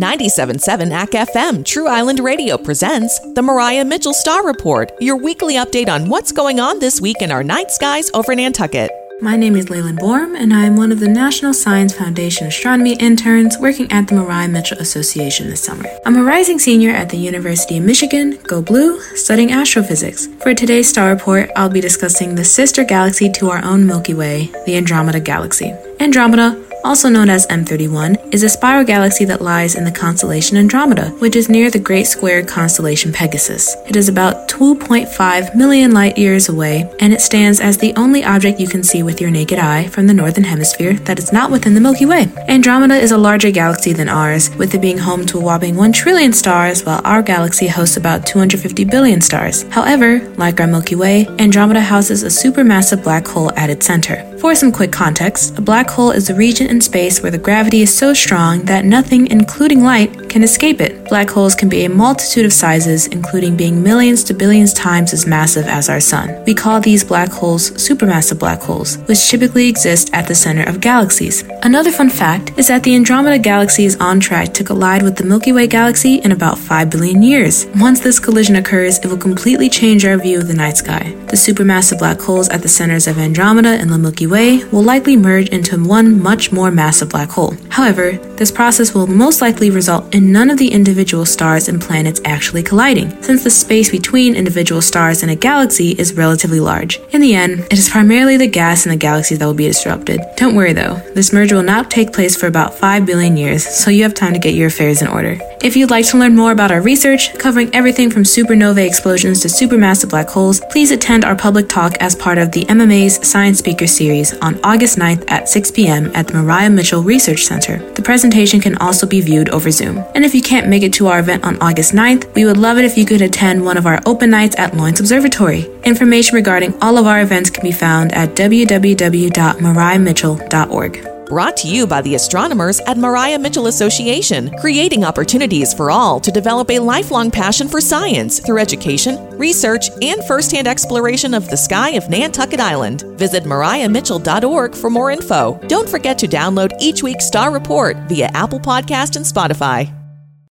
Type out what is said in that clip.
97.7 ACK FM True Island Radio presents the Maria Mitchell Star Report, your weekly update on what's going on this week in our night skies over Nantucket. My name is Lailyn Borum, and I am one of the National Science Foundation astronomy interns working at the Maria Mitchell Association this summer. I'm a rising senior at the University of Michigan, Go Blue, studying astrophysics. For today's star report, I'll be discussing the sister galaxy to our own Milky Way, the Andromeda Galaxy. Andromeda, also known as M31, is a spiral galaxy that lies in the constellation Andromeda, which is near the Great Square constellation Pegasus. It is about 2.5 million light years away, and it stands as the only object you can see with your naked eye from the northern hemisphere that is not within the Milky Way. Andromeda is a larger galaxy than ours, with it being home to a whopping 1 trillion stars, while our galaxy hosts about 250 billion stars. However, like our Milky Way, Andromeda houses a supermassive black hole at its center. For some quick context, a black hole is a region in space where the gravity is so strong that nothing, including light, can escape it. Black holes can be a multitude of sizes, including being millions to billions times as massive as our Sun. We call these black holes supermassive black holes, which typically exist at the center of galaxies. Another fun fact is that the Andromeda Galaxy is on track to collide with the Milky Way galaxy in about 5 billion years. Once this collision occurs, it will completely change our view of the night sky. The supermassive black holes at the centers of Andromeda and the Milky Way will likely merge into one much more massive black hole. However, this process will most likely result in none of the individual stars and planets actually colliding, since the space between individual stars in a galaxy is relatively large. In the end, it is primarily the gas in the galaxy that will be disrupted. Don't worry though, this merger will not take place for about 5 billion years, so you have time to get your affairs in order. If you'd like to learn more about our research, covering everything from supernovae explosions to supermassive black holes, please attend our public talk as part of the MMA's Science Speaker Series on August 9th at 6 p.m. at the Maria Mitchell Research Center. The presentation can also be viewed over Zoom. And if you can't make it to our event on August 9th, we would love it if you could attend one of our open nights at Lawrence Observatory. Information regarding all of our events can be found at www.mariamitchell.org. Brought to you by the astronomers at Maria Mitchell Association, creating opportunities for all to develop a lifelong passion for science through education, research, and firsthand exploration of the sky of Nantucket Island. Visit mariamitchell.org for more info. Don't forget to download each week's Star Report via Apple Podcast and Spotify.